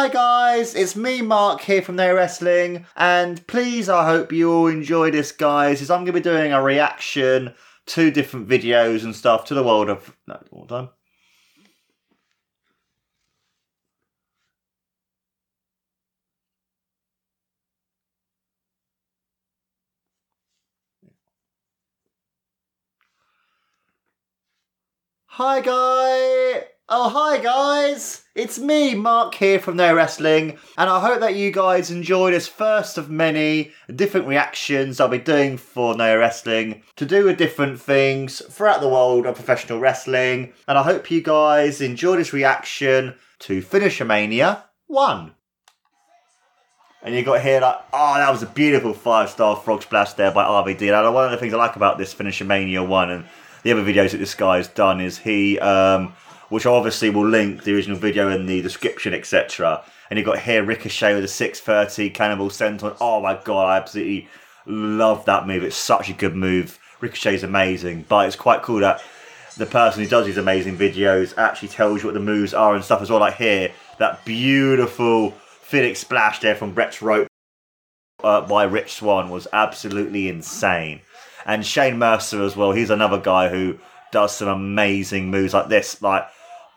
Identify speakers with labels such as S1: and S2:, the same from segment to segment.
S1: Hi guys, it's me Mark here from No Wrestling, and please I hope you all enjoy this guys, as I'm going to be doing a reaction to different videos and stuff to the world of... No, all done. Hi guy! Oh hi guys! It's me, Mark here from No Wrestling, and I hope that you guys enjoy this first of many different reactions I'll be doing for No Wrestling to do with different things throughout the world of professional wrestling. And I hope you guys enjoy this reaction to Finisher Mania 1. And you got here like, oh, that was a beautiful five star frog splash there by RVD. And one of the things I like about this Finisher Mania 1 and the other videos that this guy's done is he, um, which obviously will link the original video in the description, etc. And you got here Ricochet with a 630 Cannibal Senton. Oh my god, I absolutely love that move. It's such a good move. Ricochet's amazing, but it's quite cool that the person who does these amazing videos actually tells you what the moves are and stuff as well. Like here, that beautiful Phoenix splash there from Brett's rope uh, by Rich Swann was absolutely insane. And Shane Mercer as well. He's another guy who does some amazing moves like this. Like,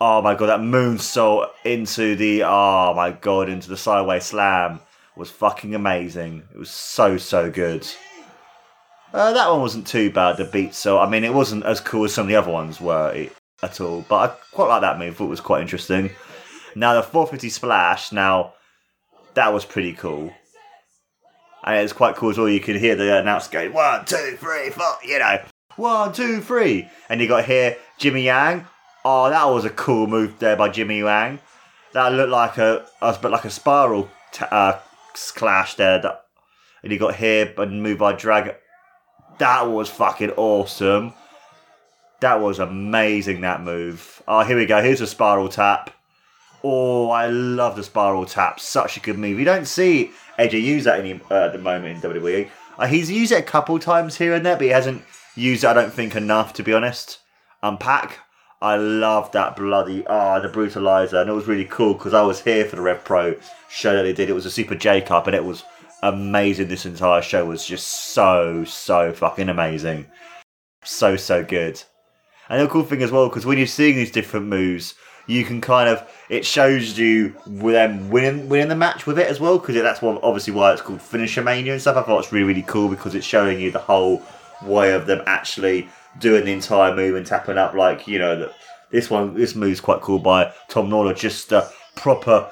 S1: oh my god, that moonsault into the oh my god into the sideways slam was fucking amazing. It was so so good. Uh, that one wasn't too bad The beat. So I mean, it wasn't as cool as some of the other ones were at all. But I quite like that move. It was quite interesting. Now the 450 splash. Now that was pretty cool. And it's quite cool as well. You can hear the announcer going one, two, three, four. You know, one, two, three, and you got here Jimmy Yang. Oh, that was a cool move there by Jimmy Wang. That looked like a, a bit like a spiral t- uh, clash there. That, and he got here and move by Dragon. That was fucking awesome. That was amazing. That move. Oh, here we go. Here's a spiral tap. Oh, I love the spiral tap. Such a good move. You don't see AJ use that any, uh, at the moment in WWE. Uh, he's used it a couple times here and there, but he hasn't used it, I don't think, enough, to be honest. Unpack. I love that bloody, ah, the brutalizer. And it was really cool because I was here for the Rev Pro show that they did. It was a Super J Cup and it was amazing. This entire show was just so, so fucking amazing. So, so good. And the cool thing as well, because when you're seeing these different moves, you can kind of it shows you them winning winning the match with it as well because that's what obviously why it's called finisher mania and stuff. I thought it's really really cool because it's showing you the whole way of them actually doing the entire move and tapping up like you know that this one this move's quite cool by Tom Lawlor just a proper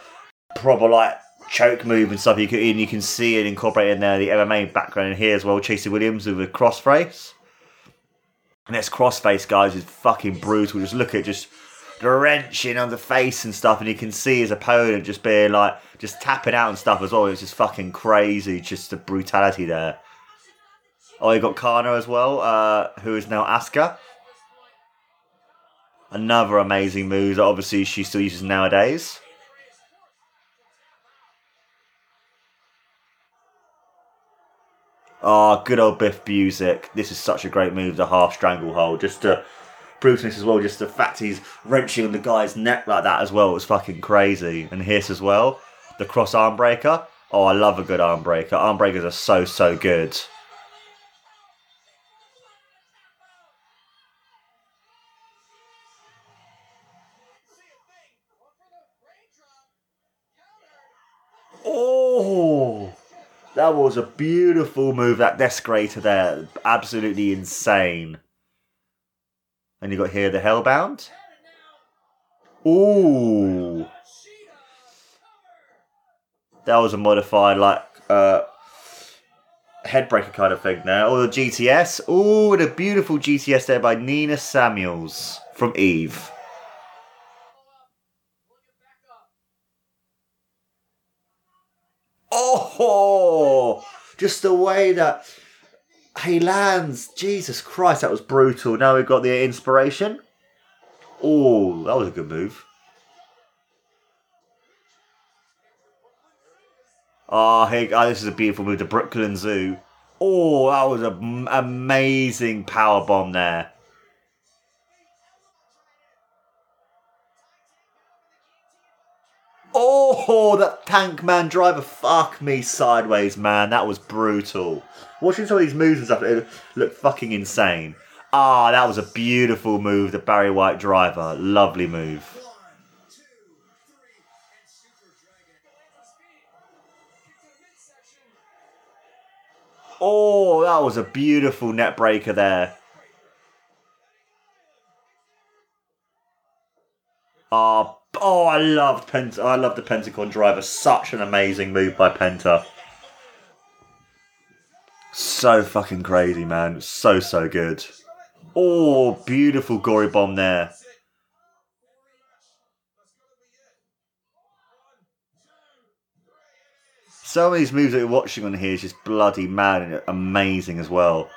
S1: proper like choke move and stuff you can you can see it incorporated in there the MMA background here as well Chasey Williams with a crossface and this crossface guys is fucking brutal just look at just the wrenching on the face and stuff, and you can see his opponent just being like, just tapping out and stuff as well. It's just fucking crazy, just the brutality there. Oh, you got Kana as well, uh, who is now Asuka. Another amazing move that obviously she still uses nowadays. Oh, good old Biff Busick. This is such a great move, the half stranglehold. Just to Bruceness as well. Just the fact he's wrenching on the guy's neck like that as well was fucking crazy. And Hiss as well, the cross arm breaker. Oh, I love a good arm breaker. Arm breakers are so so good. That was a beautiful move. That desecrator there, absolutely insane. And you got here the Hellbound. Ooh. That was a modified like uh headbreaker kind of thing there. Or the GTS. Ooh, a beautiful GTS there by Nina Samuels from Eve. Oh, just the way that he lands. Jesus Christ, that was brutal. Now we've got the inspiration. Oh, that was a good move. Ah, oh, hey, oh, ah, this is a beautiful move. The Brooklyn Zoo. Oh, that was an amazing power bomb there. Oh, that tank man driver, fuck me sideways, man. That was brutal. Watching some of these moves and stuff, it looked fucking insane. Ah, that was a beautiful move, the Barry White driver. Lovely move. Oh, that was a beautiful net breaker there. Ah, oh, I loved Penta. Oh, I love the Pentagon driver. Such an amazing move by Penta. So fucking crazy, man. So so good. Oh, beautiful gory bomb there. Some of these moves that you're watching on here is just bloody mad and amazing as well.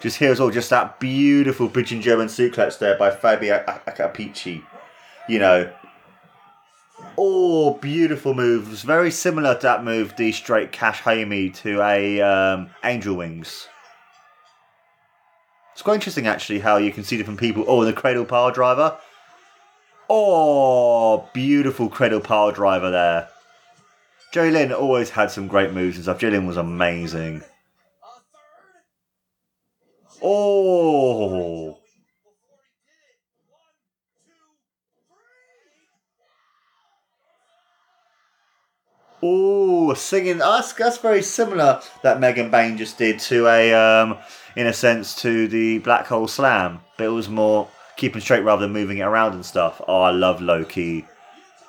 S1: Just here as well, just that beautiful bridging German suplex there by Fabio Acapici. You know, oh, beautiful moves. Very similar to that move, the straight cash Hamey to a um, Angel Wings. It's quite interesting actually how you can see different people. Oh, the cradle power driver. Oh, beautiful cradle power driver there. Joe Lynn always had some great moves and stuff. Joe Lynn was amazing. Oh. Oh, singing. That's, that's very similar that Megan Bayne just did to a, um, in a sense, to the Black Hole Slam. But it was more keeping straight rather than moving it around and stuff. Oh, I love Loki.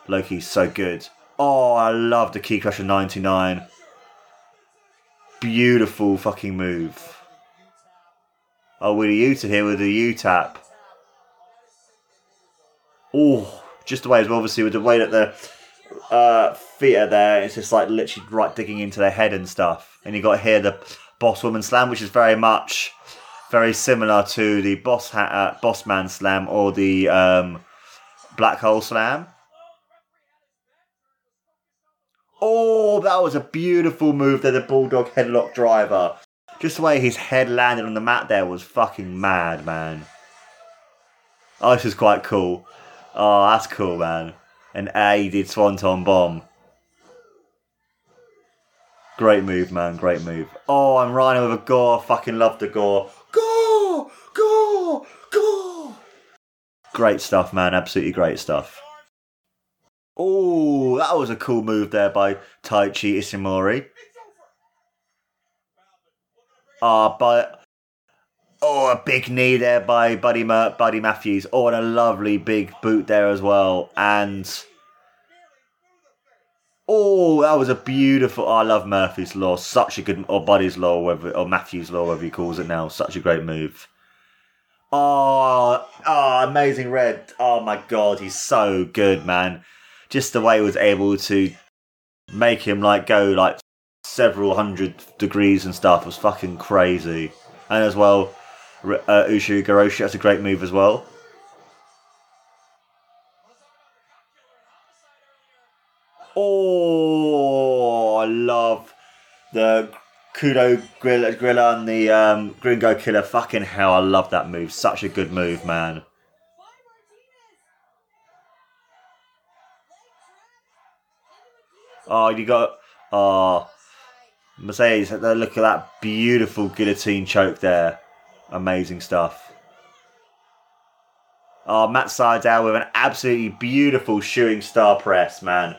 S1: Loki's so good. Oh, I love the Ki Crusher 99. Beautiful fucking move. Oh, with a U to here with the U tap. Oh, just the way as well, obviously, with the way that the uh, feet are there, it's just like literally right digging into their head and stuff. And you got here the Boss Woman Slam, which is very much very similar to the Boss uh, Boss Man Slam or the um, Black Hole Slam. Oh, that was a beautiful move there, the Bulldog headlock driver. Just the way his head landed on the mat there was fucking mad, man. Oh, this is quite cool. Oh, that's cool, man. And A he did Swanton Bomb. Great move, man. Great move. Oh, I'm riding with a gore. Fucking love the gore. Gore! Gore! Gore! Great stuff, man. Absolutely great stuff. Oh, that was a cool move there by Taiji Ishimori. Ah, uh, but oh, a big knee there by Buddy Mer- Buddy Matthews. Oh, and a lovely big boot there as well. And oh, that was a beautiful. Oh, I love Murphy's Law. Such a good, or Buddy's Law, whatever, or Matthews Law, whatever he calls it now. Such a great move. Oh, oh, amazing red. Oh my god, he's so good, man just the way he was able to make him like go like several hundred degrees and stuff was fucking crazy. And as well, uh, Ushi Goroshi, that's a great move as well. The Kudo Grilla, Grilla and the um, Gringo Killer. Fucking hell, I love that move. Such a good move, man. Oh, you got oh Mercedes. Look at that beautiful guillotine choke there. Amazing stuff. Oh, Matt Sydal with an absolutely beautiful shooting star press, man.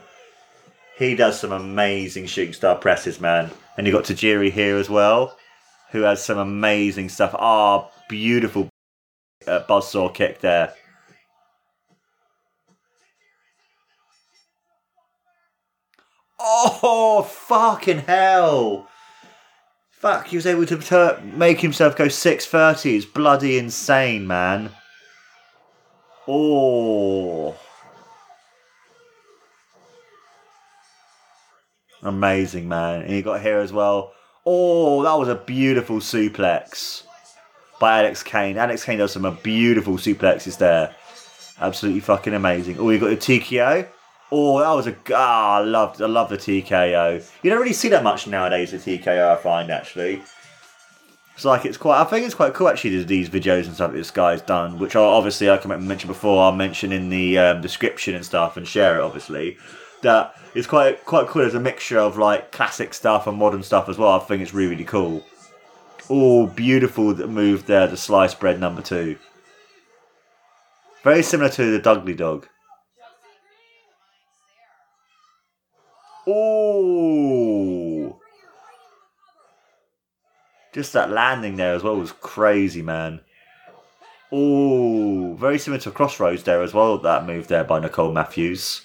S1: He does some amazing shooting star presses, man. And you got Tajiri here as well, who has some amazing stuff. Ah, oh, beautiful uh, buzzsaw kick there. Oh, fucking hell. Fuck, he was able to ter- make himself go 630. It's bloody insane, man. Oh. Amazing, man. And you got here as well. Oh, that was a beautiful suplex by Alex Kane. Alex Kane does some beautiful suplexes there. Absolutely fucking amazing. Oh, you got the TKO. Oh, that was a ah, I loved I love the TKO. You don't really see that much nowadays. The TKO, I find actually. It's like it's quite. I think it's quite cool actually. These videos and stuff that this guy's done, which are obviously I can mention before. I'll mention in the um, description and stuff and share it obviously. That is quite quite cool as a mixture of like classic stuff and modern stuff as well. I think it's really really cool. Oh, beautiful move there, the slice bread number two. Very similar to the Dudley Dog. Oh, just that landing there as well was crazy, man. Oh, very similar to Crossroads there as well. That move there by Nicole Matthews.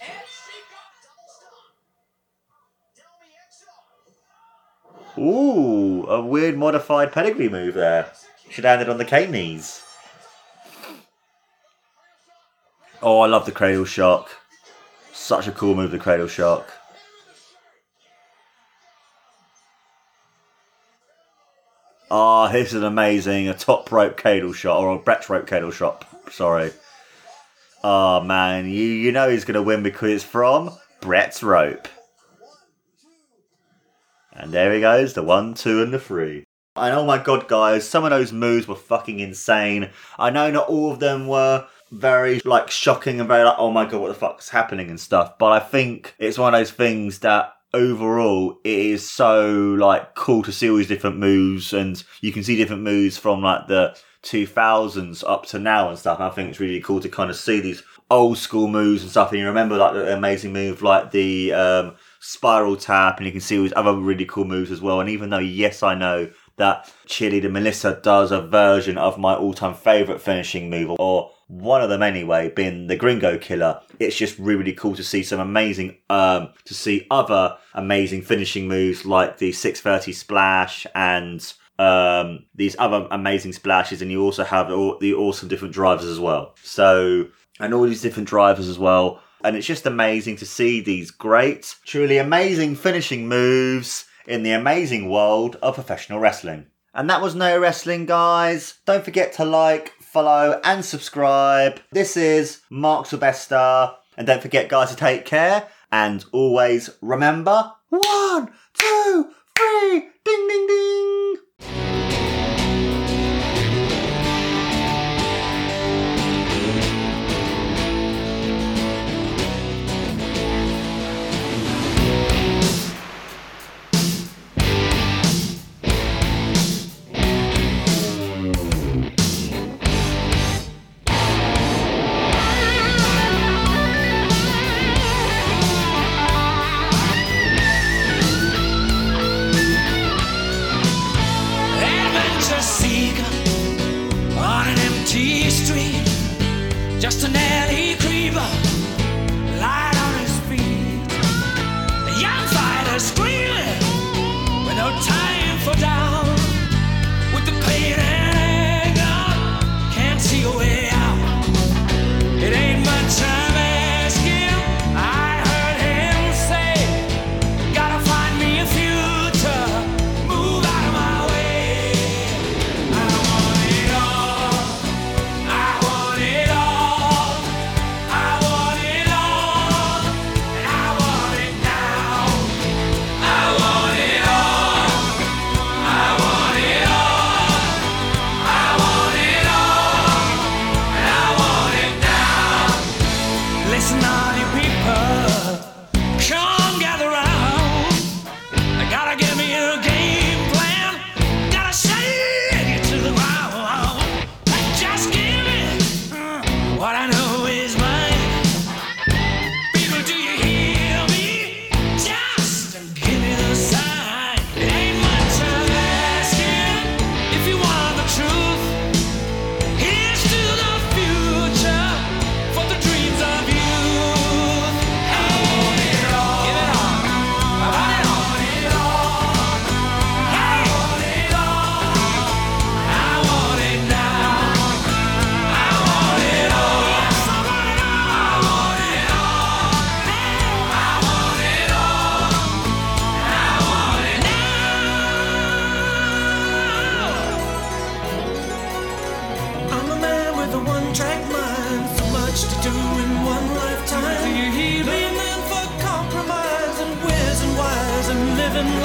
S1: Ooh, a weird modified pedigree move there. She landed on the cane knees. Oh, I love the cradle shock. Such a cool move, the cradle shock. Ah, oh, this is amazing. A top rope cradle shot, or a Brett's rope cradle shot. Sorry. Oh man, you you know he's gonna win because it's from Brett's rope. And there he goes, the one, two, and the three. And oh my god, guys, some of those moves were fucking insane. I know not all of them were very like shocking and very like, oh my god, what the fuck's happening and stuff. But I think it's one of those things that overall it is so like cool to see all these different moves and you can see different moves from like the 2000s up to now and stuff. And I think it's really cool to kind of see these old school moves and stuff. And you remember like the amazing move like the um, spiral tap, and you can see all these other really cool moves as well. And even though, yes, I know that cheerleader Melissa does a version of my all-time favorite finishing move, or one of them anyway, being the Gringo Killer. It's just really, really cool to see some amazing, um, to see other amazing finishing moves like the 630 splash and um, these other amazing splashes, and you also have all the awesome different drivers as well. So, and all these different drivers as well. And it's just amazing to see these great, truly amazing finishing moves in the amazing world of professional wrestling. And that was No Wrestling, guys. Don't forget to like, follow, and subscribe. This is Mark Sylvester. And don't forget, guys, to take care. And always remember one, two,
S2: All you people,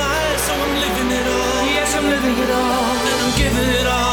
S2: lies, so I'm living it all. Yes, I'm living it all, and I'm giving it all.